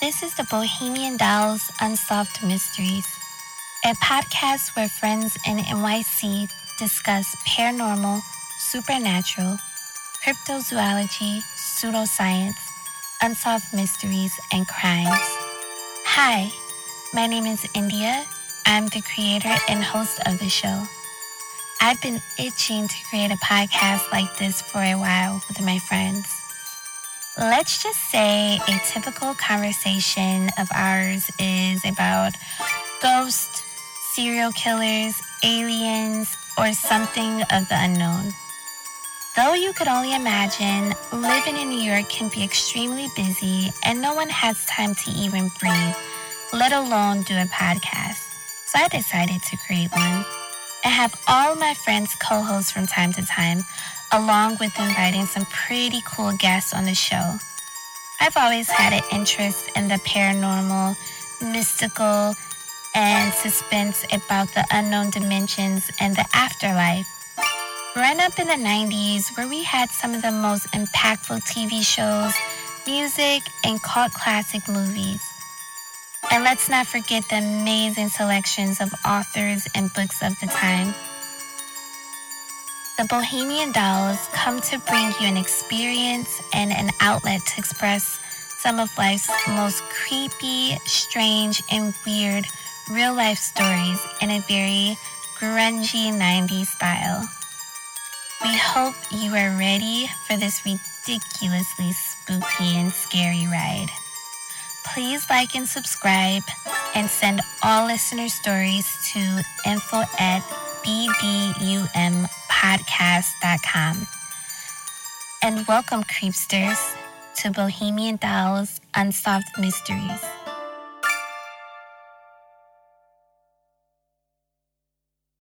This is the Bohemian Dolls Unsolved Mysteries, a podcast where friends in NYC discuss paranormal, supernatural, cryptozoology, pseudoscience, unsolved mysteries, and crimes. Hi, my name is India. I'm the creator and host of the show. I've been itching to create a podcast like this for a while with my friends. Let's just say a typical conversation of ours is about ghosts, serial killers, aliens, or something of the unknown. Though you could only imagine, living in New York can be extremely busy and no one has time to even breathe, let alone do a podcast. So I decided to create one. I have all my friends co host from time to time, along with inviting some pretty cool guests on the show. I've always had an interest in the paranormal, mystical, and suspense about the unknown dimensions and the afterlife. Growing up in the 90s, where we had some of the most impactful TV shows, music, and cult classic movies. And let's not forget the amazing selections of authors and books of the time. The Bohemian Dolls come to bring you an experience and an outlet to express some of life's most creepy, strange, and weird real life stories in a very grungy 90s style. We hope you are ready for this ridiculously spooky and scary ride. Please like and subscribe and send all listener stories to info at bdumpodcast.com. And welcome, creepsters, to Bohemian Dolls Unsolved Mysteries.